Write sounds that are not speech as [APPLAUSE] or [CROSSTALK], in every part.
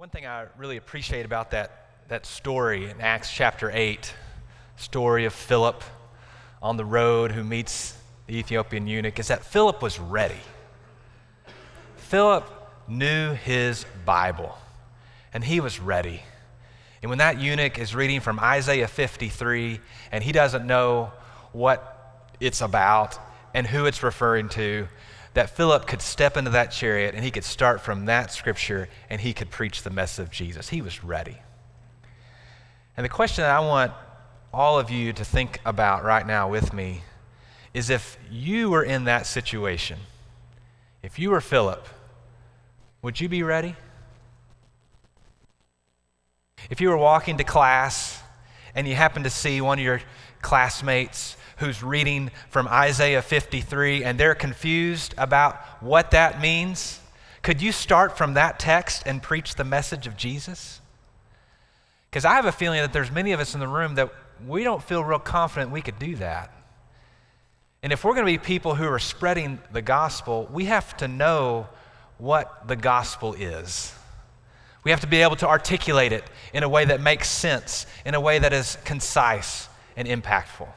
One thing I really appreciate about that, that story in Acts chapter 8, story of Philip on the road who meets the Ethiopian eunuch, is that Philip was ready. Philip knew his Bible, and he was ready. And when that eunuch is reading from Isaiah 53 and he doesn't know what it's about and who it's referring to, that Philip could step into that chariot and he could start from that scripture and he could preach the message of Jesus. He was ready. And the question that I want all of you to think about right now with me is if you were in that situation, if you were Philip, would you be ready? If you were walking to class and you happened to see one of your classmates who's reading from Isaiah 53 and they're confused about what that means, could you start from that text and preach the message of Jesus? Because I have a feeling that there's many of us in the room that we don't feel real confident we could do that. And if we're going to be people who are spreading the gospel, we have to know what the gospel is. We have to be able to articulate it in a way that makes sense, in a way that is concise and impactful.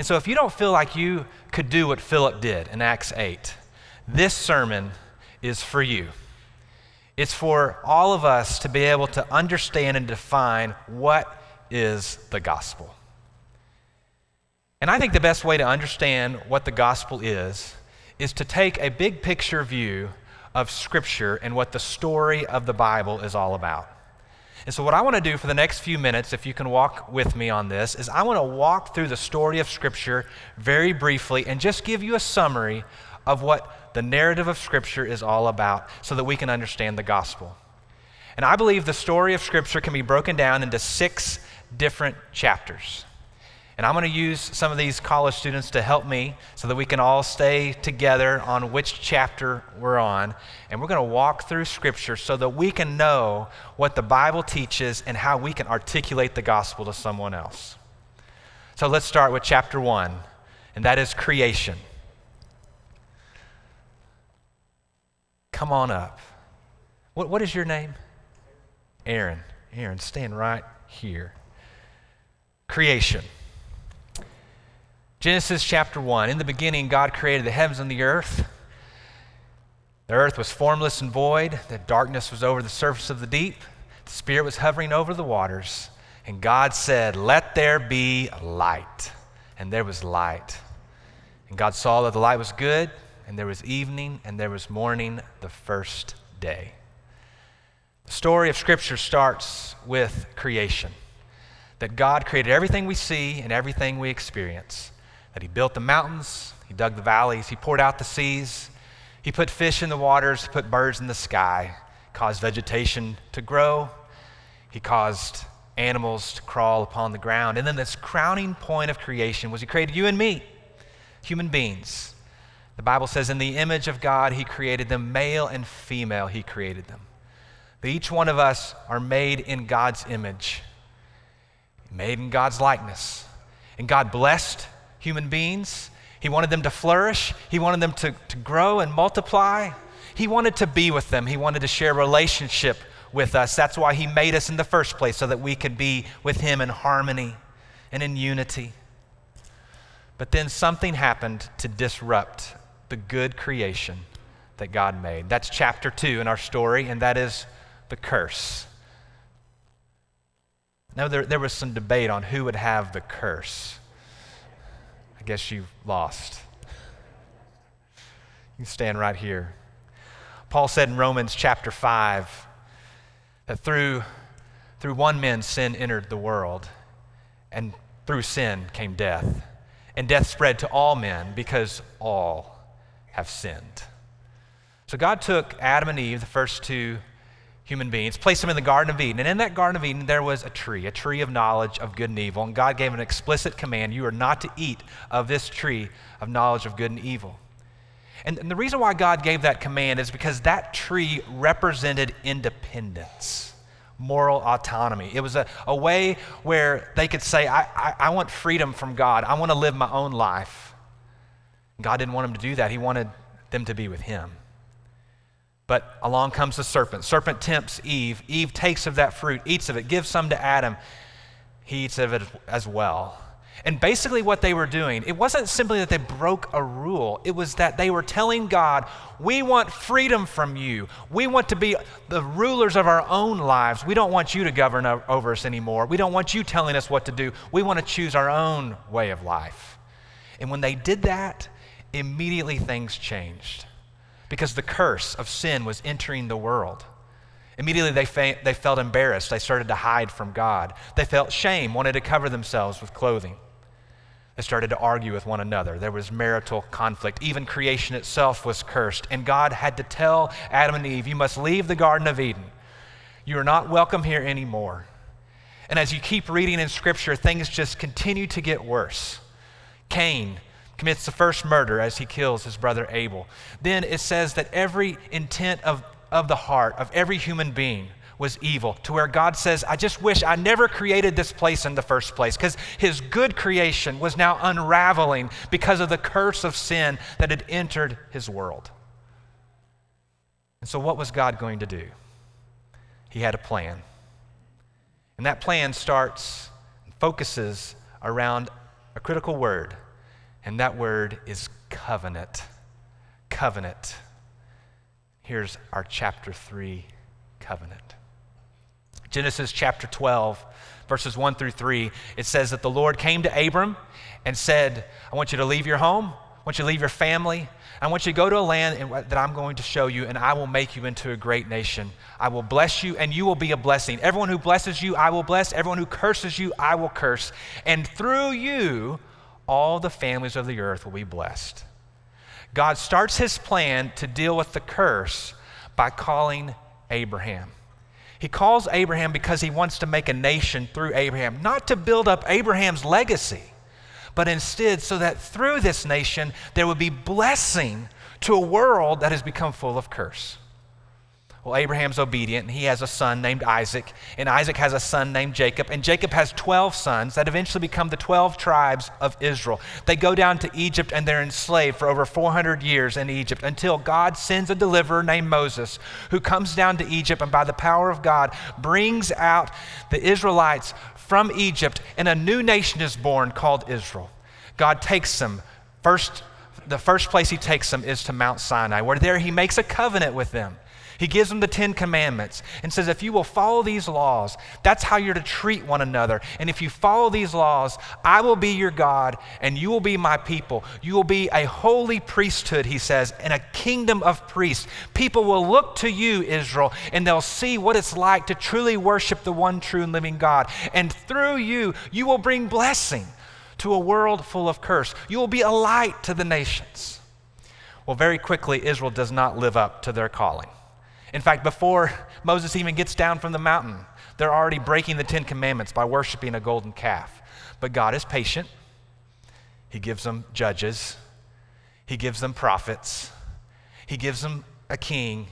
And so, if you don't feel like you could do what Philip did in Acts 8, this sermon is for you. It's for all of us to be able to understand and define what is the gospel. And I think the best way to understand what the gospel is is to take a big picture view of Scripture and what the story of the Bible is all about. And so, what I want to do for the next few minutes, if you can walk with me on this, is I want to walk through the story of Scripture very briefly and just give you a summary of what the narrative of Scripture is all about so that we can understand the gospel. And I believe the story of Scripture can be broken down into six different chapters. And I'm going to use some of these college students to help me so that we can all stay together on which chapter we're on. And we're going to walk through Scripture so that we can know what the Bible teaches and how we can articulate the gospel to someone else. So let's start with chapter one, and that is creation. Come on up. What, what is your name? Aaron. Aaron, stand right here. Creation. Genesis chapter 1. In the beginning, God created the heavens and the earth. The earth was formless and void. The darkness was over the surface of the deep. The Spirit was hovering over the waters. And God said, Let there be light. And there was light. And God saw that the light was good, and there was evening, and there was morning the first day. The story of Scripture starts with creation that God created everything we see and everything we experience that he built the mountains, he dug the valleys, he poured out the seas, he put fish in the waters, put birds in the sky, caused vegetation to grow, he caused animals to crawl upon the ground. And then this crowning point of creation was he created you and me, human beings. The Bible says, in the image of God, he created them, male and female, he created them. But each one of us are made in God's image, made in God's likeness. And God blessed human beings. He wanted them to flourish, He wanted them to, to grow and multiply. He wanted to be with them, He wanted to share relationship with us. That's why He made us in the first place, so that we could be with Him in harmony and in unity. But then something happened to disrupt the good creation that God made. That's chapter two in our story, and that is the curse. Now, there, there was some debate on who would have the curse. I guess you lost. You can stand right here. Paul said in Romans chapter 5 that through, through one man sin entered the world, and through sin came death. And death spread to all men because all have sinned. So God took Adam and Eve, the first two human beings, placed them in the Garden of Eden. And in that Garden of Eden, there was a tree, a tree of knowledge of good and evil. And God gave an explicit command you are not to eat of this tree of knowledge of good and evil. And, and the reason why God gave that command is because that tree represented independence, moral autonomy. It was a, a way where they could say, I, I, I want freedom from God, I want to live my own life. God didn't want them to do that, He wanted them to be with Him. But along comes the serpent. Serpent tempts Eve. Eve takes of that fruit, eats of it, gives some to Adam. He eats of it as well. And basically, what they were doing, it wasn't simply that they broke a rule, it was that they were telling God, We want freedom from you. We want to be the rulers of our own lives. We don't want you to govern over us anymore. We don't want you telling us what to do. We want to choose our own way of life. And when they did that, immediately things changed because the curse of sin was entering the world. Immediately they, fa- they felt embarrassed. They started to hide from God. They felt shame, wanted to cover themselves with clothing. They started to argue with one another. There was marital conflict. Even creation itself was cursed. And God had to tell Adam and Eve, You must leave the Garden of Eden. You are not welcome here anymore. And as you keep reading in Scripture, things just continue to get worse. Cain commits the first murder as he kills his brother Abel. Then it says that every intent of, of the heart of every human being was evil, to where God says, I just wish I never created this place in the first place, because his good creation was now unraveling because of the curse of sin that had entered his world. And so, what was God going to do? He had a plan. And that plan starts and focuses around a critical word and that word is covenant. Covenant. Here's our chapter 3 covenant. Genesis chapter 12, verses 1 through 3, it says that the Lord came to Abram and said, I want you to leave your home, I want you to leave your family, I want you to go to a land that I'm going to show you, and I will make you into a great nation. I will bless you, and you will be a blessing. Everyone who blesses you, I will bless. Everyone who curses you, I will curse. And through you, all the families of the earth will be blessed. God starts his plan to deal with the curse by calling Abraham. He calls Abraham because he wants to make a nation through Abraham, not to build up Abraham's legacy, but instead so that through this nation there would be blessing to a world that has become full of curse. Well, Abraham's obedient, and he has a son named Isaac, and Isaac has a son named Jacob, and Jacob has 12 sons that eventually become the 12 tribes of Israel. They go down to Egypt and they're enslaved for over 400 years in Egypt until God sends a deliverer named Moses who comes down to Egypt and by the power of God brings out the Israelites from Egypt, and a new nation is born called Israel. God takes them first the first place he takes them is to Mount Sinai, where there he makes a covenant with them. He gives them the Ten Commandments and says, if you will follow these laws, that's how you're to treat one another. And if you follow these laws, I will be your God and you will be my people. You will be a holy priesthood, he says, and a kingdom of priests. People will look to you, Israel, and they'll see what it's like to truly worship the one true and living God. And through you, you will bring blessing to a world full of curse. You will be a light to the nations. Well, very quickly, Israel does not live up to their calling. In fact, before Moses even gets down from the mountain, they're already breaking the Ten Commandments by worshiping a golden calf. But God is patient. He gives them judges, He gives them prophets, He gives them a king,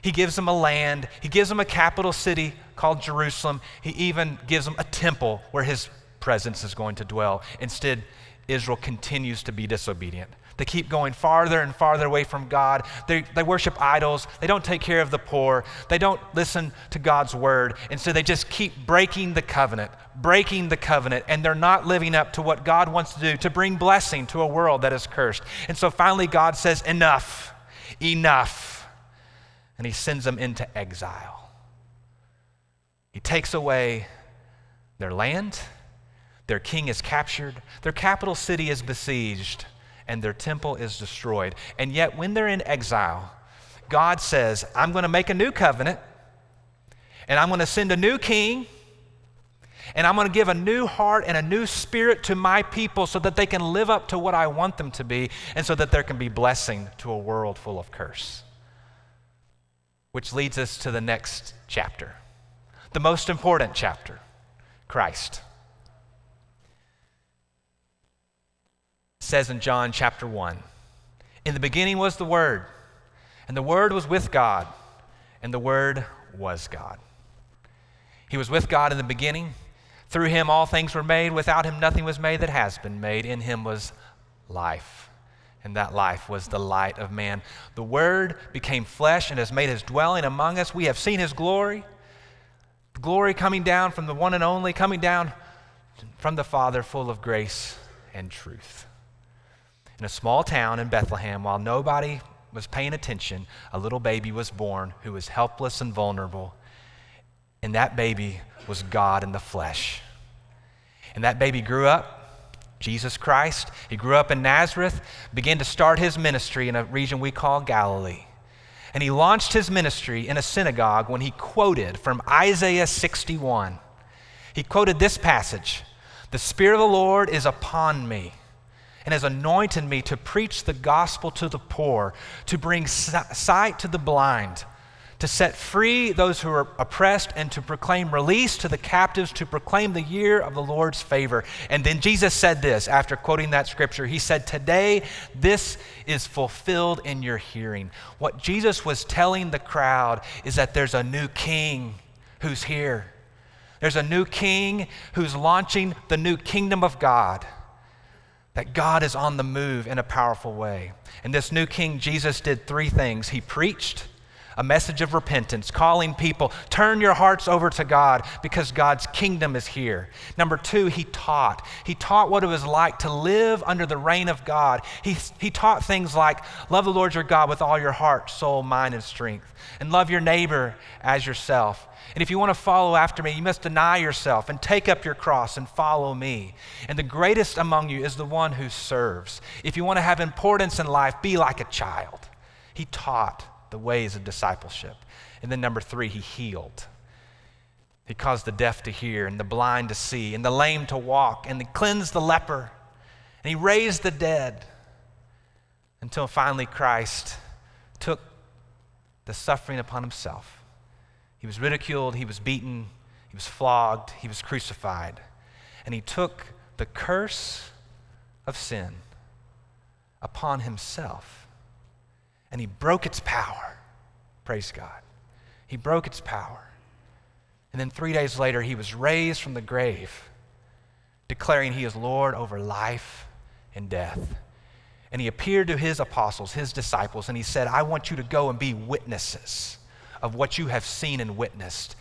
He gives them a land, He gives them a capital city called Jerusalem. He even gives them a temple where His presence is going to dwell. Instead, Israel continues to be disobedient. They keep going farther and farther away from God. They, they worship idols. They don't take care of the poor. They don't listen to God's word. And so they just keep breaking the covenant, breaking the covenant, and they're not living up to what God wants to do to bring blessing to a world that is cursed. And so finally, God says, Enough, enough. And he sends them into exile. He takes away their land, their king is captured, their capital city is besieged and their temple is destroyed. And yet, when they're in exile, God says, I'm going to make a new covenant, and I'm going to send a new king, and I'm going to give a new heart and a new spirit to my people so that they can live up to what I want them to be, and so that there can be blessing to a world full of curse. Which leads us to the next chapter, the most important chapter Christ. Says in John chapter 1 In the beginning was the Word, and the Word was with God, and the Word was God. He was with God in the beginning. Through him all things were made. Without him nothing was made that has been made. In him was life. and that life was the light of man. The Word became flesh and has made his dwelling among us. We have seen his glory, glory coming down from the one and only, coming down from the Father, full of grace and truth. In a small town in Bethlehem, while nobody was paying attention, a little baby was born who was helpless and vulnerable. And that baby was God in the flesh. And that baby grew up Jesus Christ. He grew up in Nazareth, began to start his ministry in a region we call Galilee. And he launched his ministry in a synagogue when he quoted from Isaiah 61. He quoted this passage The Spirit of the Lord is upon me and has anointed me to preach the gospel to the poor, to bring sight to the blind to set free those who are oppressed and to proclaim release to the captives, to proclaim the year of the Lord's favor. And then Jesus said this after quoting that scripture. He said, Today this is fulfilled in your hearing. What Jesus was telling the crowd is that there's a new king who's here. There's a new king who's launching the new kingdom of God. That God is on the move in a powerful way. And this new king, Jesus, did three things. He preached, a message of repentance, calling people, turn your hearts over to God because God's kingdom is here. Number two, he taught. He taught what it was like to live under the reign of God. He, he taught things like love the Lord your God with all your heart, soul, mind, and strength, and love your neighbor as yourself. And if you want to follow after me, you must deny yourself and take up your cross and follow me. And the greatest among you is the one who serves. If you want to have importance in life, be like a child. He taught the ways of discipleship. And then number three, he healed. He caused the deaf to hear and the blind to see and the lame to walk and he cleansed the leper and he raised the dead until finally Christ took the suffering upon himself. He was ridiculed, he was beaten, he was flogged, he was crucified. And he took the curse of sin upon himself and he broke its power. Praise God. He broke its power. And then three days later, he was raised from the grave, declaring he is Lord over life and death. And he appeared to his apostles, his disciples, and he said, I want you to go and be witnesses of what you have seen and witnessed.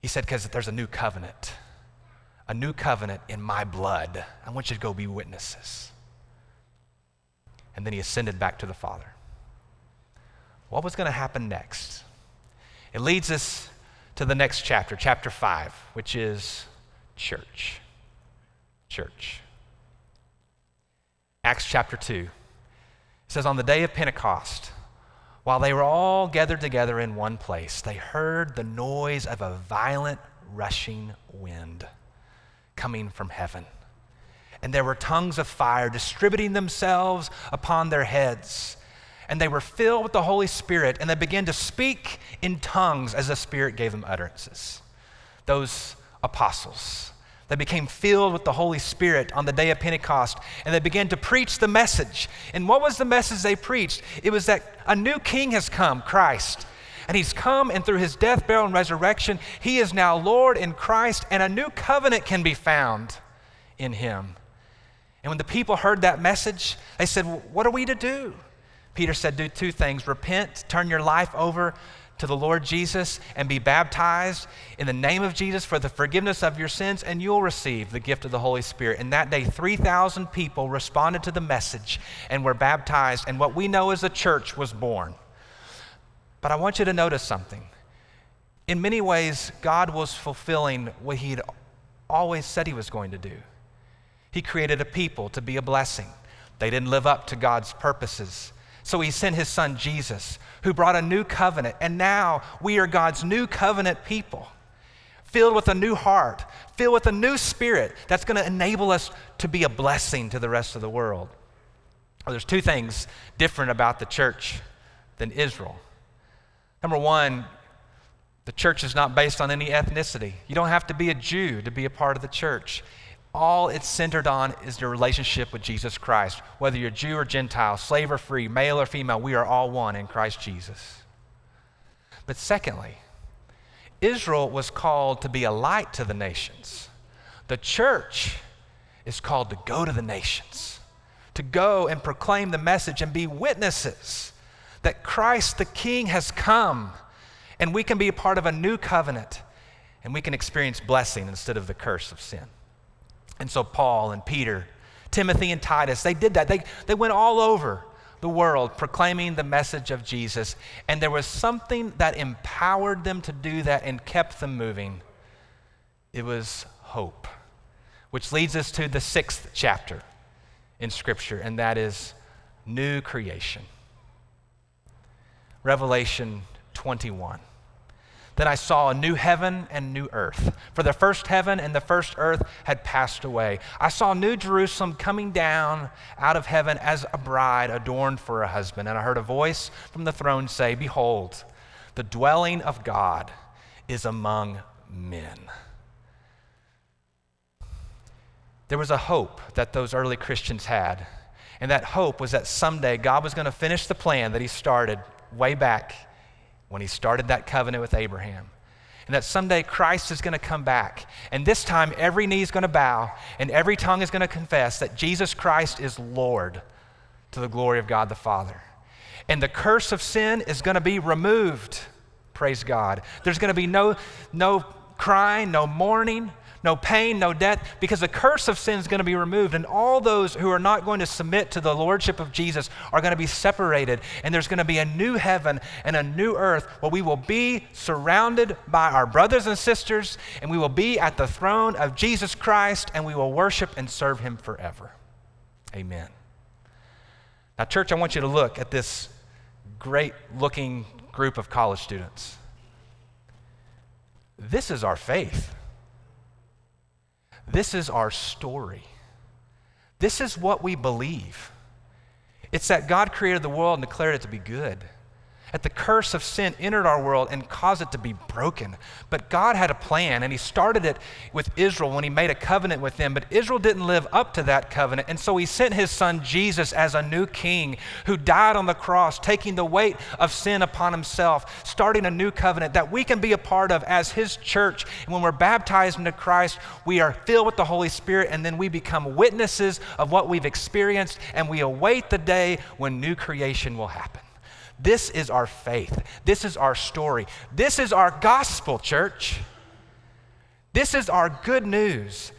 He said, because there's a new covenant, a new covenant in my blood. I want you to go be witnesses. And then he ascended back to the Father what was going to happen next? It leads us to the next chapter, chapter 5, which is church. Church. Acts chapter 2. It says, On the day of Pentecost, while they were all gathered together in one place, they heard the noise of a violent rushing wind coming from heaven. And there were tongues of fire distributing themselves upon their heads and they were filled with the Holy Spirit, and they began to speak in tongues as the Spirit gave them utterances. Those apostles. They became filled with the Holy Spirit on the day of Pentecost, and they began to preach the message. And what was the message they preached? It was that a new king has come, Christ. And he's come, and through his death, burial, and resurrection, he is now Lord in Christ, and a new covenant can be found in him. And when the people heard that message, they said, well, What are we to do? Peter said, Do two things repent, turn your life over to the Lord Jesus, and be baptized in the name of Jesus for the forgiveness of your sins, and you'll receive the gift of the Holy Spirit. And that day, 3,000 people responded to the message and were baptized, and what we know as a church was born. But I want you to notice something. In many ways, God was fulfilling what He'd always said He was going to do. He created a people to be a blessing. They didn't live up to God's purposes. So he sent his son Jesus, who brought a new covenant. And now we are God's new covenant people, filled with a new heart, filled with a new spirit that's going to enable us to be a blessing to the rest of the world. Well, there's two things different about the church than Israel. Number one, the church is not based on any ethnicity. You don't have to be a Jew to be a part of the church all it's centered on is your relationship with Jesus Christ. Whether you're Jew or Gentile, slave or free, male or female, we are all one in Christ Jesus. But secondly, Israel was called to be a light to the nations. The church is called to go to the nations, to go and proclaim the message and be witnesses that Christ the King has come and we can be a part of a new covenant and we can experience blessing instead of the curse of sin. And so, Paul and Peter, Timothy and Titus, they did that. They, they went all over the world proclaiming the message of Jesus. And there was something that empowered them to do that and kept them moving. It was hope, which leads us to the sixth chapter in Scripture, and that is new creation. Revelation 21. Then I saw a new heaven and new earth. For the first heaven and the first earth had passed away. I saw New Jerusalem coming down out of heaven as a bride adorned for a husband. And I heard a voice from the throne say, Behold, the dwelling of God is among men. There was a hope that those early Christians had. And that hope was that someday God was going to finish the plan that He started way back when He started that covenant with Abraham. And that someday Christ is going to come back. And this time, every knee is going to bow and every tongue is going to confess that Jesus Christ is Lord to the glory of God the Father. And the curse of sin is going to be removed. Praise God. There's going to be no, no crying, no mourning, no pain, no death, because the curse of sin is going to be removed. And all those who are not going to submit to the lordship of Jesus are going to be separated. And there's going to be a new heaven and a new earth where we will be surrounded by our brothers and sisters, and we will be at the throne of Jesus Christ, and we will worship and serve him forever. Amen. Now, church, I want you to look at this great looking group of college students. This is our faith. This is our story. This is what we believe. It's that God created the world and declared it to be good that the curse of sin entered our world and caused it to be broken. But God had a plan, and He started it with Israel when He made a covenant with them. But Israel didn't live up to that covenant, and so He sent His Son Jesus as a new king who died on the cross, taking the weight of sin upon Himself, starting a new covenant that we can be a part of as His church. And when we're baptized into Christ, we are filled with the Holy Spirit, and then we become witnesses of what we've experienced, and we await the day when new creation will happen. This is our faith. This is our story. This is our gospel, church. This is our good news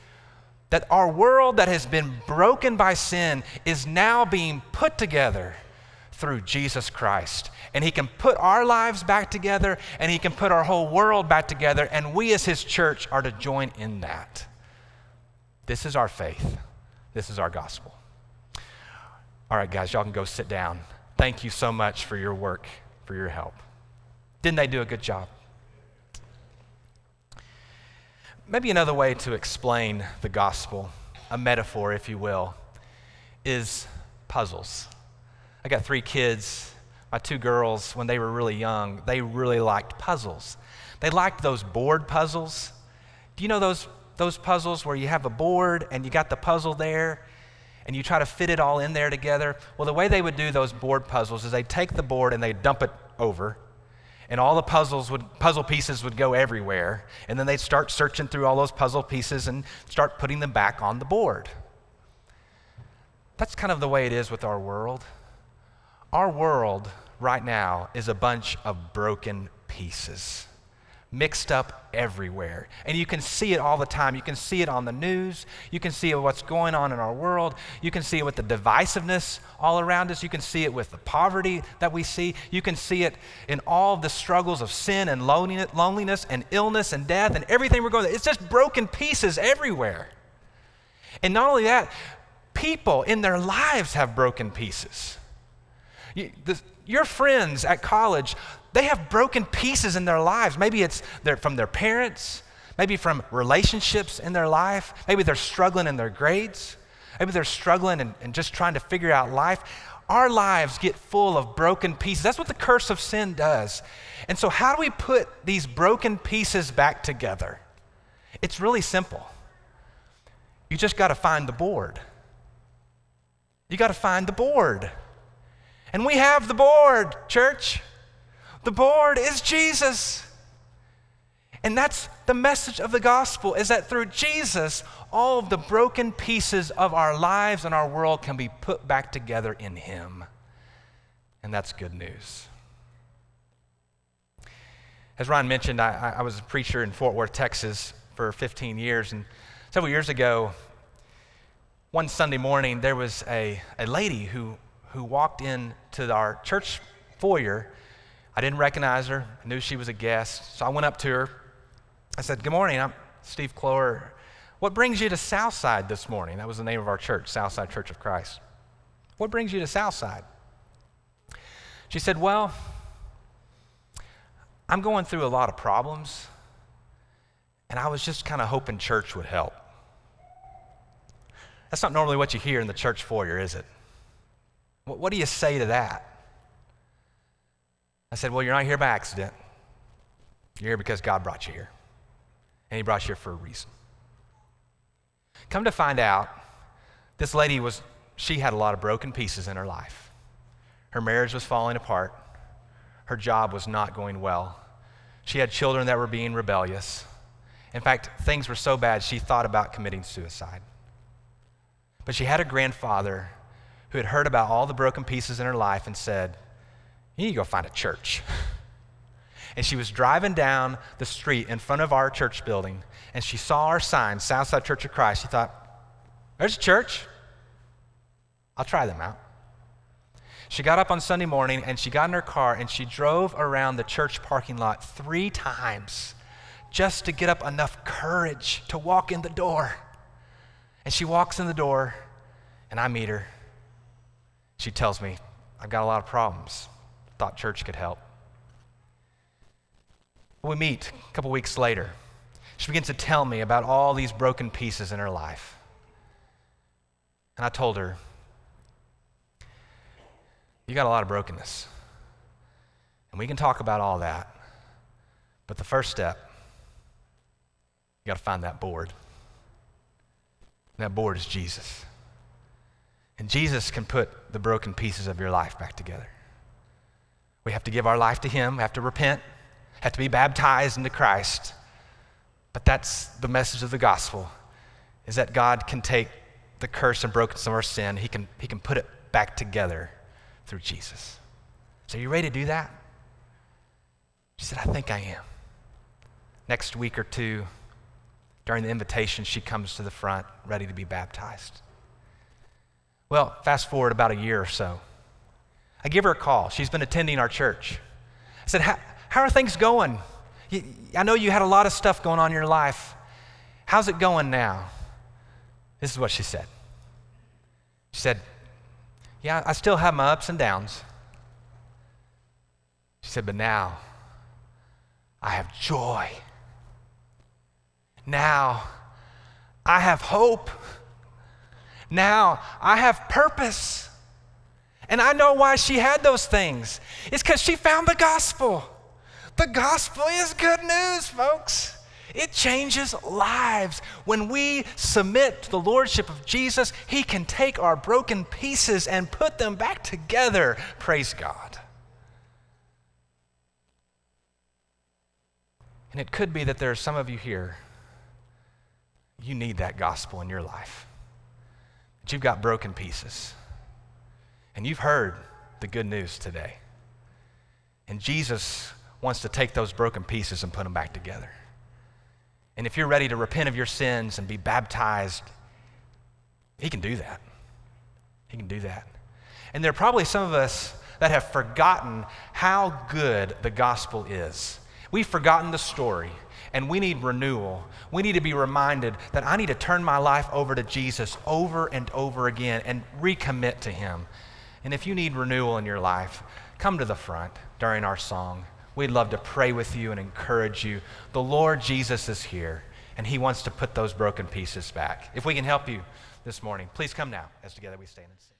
that our world that has been broken by sin is now being put together through Jesus Christ. And He can put our lives back together and He can put our whole world back together, and we as His church are to join in that. This is our faith. This is our gospel. All right, guys, y'all can go sit down. Thank you so much for your work, for your help. Didn't they do a good job? Maybe another way to explain the gospel, a metaphor, if you will, is puzzles. I got three kids. My two girls, when they were really young, they really liked puzzles. They liked those board puzzles. Do you know those, those puzzles where you have a board and you got the puzzle there and you try to fit it all in there together. Well, the way they would do those board puzzles is they'd take the board and they'd dump it over, and all the puzzles would puzzle pieces would go everywhere, and then they'd start searching through all those puzzle pieces and start putting them back on the board. That's kind of the way it is with our world. Our world right now is a bunch of broken pieces mixed up everywhere. And you can see it all the time. You can see it on the news. You can see what's going on in our world. You can see it with the divisiveness all around us. You can see it with the poverty that we see. You can see it in all the struggles of sin and loneliness and illness and death and everything we're going through. It's just broken pieces everywhere. And not only that, people in their lives have broken pieces. You, the, your friends at college, they have broken pieces in their lives. Maybe it's their, from their parents, maybe from relationships in their life, maybe they're struggling in their grades, maybe they're struggling and, and just trying to figure out life. Our lives get full of broken pieces. That's what the curse of sin does. And so, how do we put these broken pieces back together? It's really simple. You just got to find the board. You got to find the board. And we have the board, church. The board is Jesus. And that's the message of the gospel is that through Jesus, all of the broken pieces of our lives and our world can be put back together in Him. And that's good news. As Ron mentioned, I, I was a preacher in Fort Worth, Texas for 15 years. And several years ago, one Sunday morning, there was a, a lady who, who walked into our church foyer. I didn't recognize her, I knew she was a guest. So I went up to her I said, Good morning, I'm Steve Clower. What brings you to Southside this morning? That was the name of our church, Southside Church of Christ. What brings you to Southside? She said, Well, I'm going through a lot of problems, and I was just kind of hoping church would help. That's not normally what you hear in the church foyer, is it? What, do you say to that? I said, Well, you're not here by accident. You're here because God brought you here and he brought you here for a reason. Come to find out, this lady was, she had a lot of broken pieces in her life. Her marriage was falling apart. Her job was not going well. She had children that were being rebellious. In fact, things were so bad she thought about committing suicide. But she had a grandfather who had heard about all the broken pieces in her life and said, You need to go find a church. [LAUGHS] and she was driving down the street in front of our church building, and she saw our sign, Southside Church of Christ. She thought, there's a church. I'll try them out. She got up on Sunday morning and she got in her car and she drove around the church parking lot three times just to get up enough courage to walk in the door. And she walks in the door and I meet her. She tells me, I've got a lot of problems. Thought church could help. We meet a couple weeks later. She begins to tell me about all these broken pieces in her life. And I told her, You got a lot of brokenness. And we can talk about all that. But the first step, you got to find that board. And that board is Jesus. And Jesus can put the broken pieces of your life back together. We have to give our life to Him, we have to repent, have to be baptized into Christ. But that's the message of the gospel is that God can take the curse and brokenness of our sin, he can, he can put it back together through Jesus. So, are you ready to do that? She said, I think I am. Next week or two, during the invitation, she comes to the front ready to be baptized. Well, fast forward about a year or so. I give her a call. She's been attending our church. I said, how are things going? I know you had a lot of stuff going on in your life. How's it going now? This is what she said. She said, Yeah, I still have my ups and downs. She said, But now I have joy. Now I have hope. Now I have purpose. And I know why she had those things. It's because she found the gospel. The gospel is good news, folks. It changes lives. When we submit to the lordship of Jesus, He can take our broken pieces and put them back together. Praise God. And it could be that there are some of you here, you need that gospel in your life. That you've got broken pieces. And you've heard the good news today. And Jesus wants to take those broken pieces and put them back together. And if you're ready to repent of your sins and be baptized, He can do that. He can do that. And there are probably some of us that have forgotten how good the gospel is. We've forgotten the story, and we need renewal. We need to be reminded that I need to turn my life over to Jesus over and over again and recommit to Him. And if you need renewal in your life, come to the front during our song. We'd love to pray with you and encourage you. The Lord Jesus is here, and He wants to put those broken pieces back. If we can help you this morning, please come now as together we stand and sing.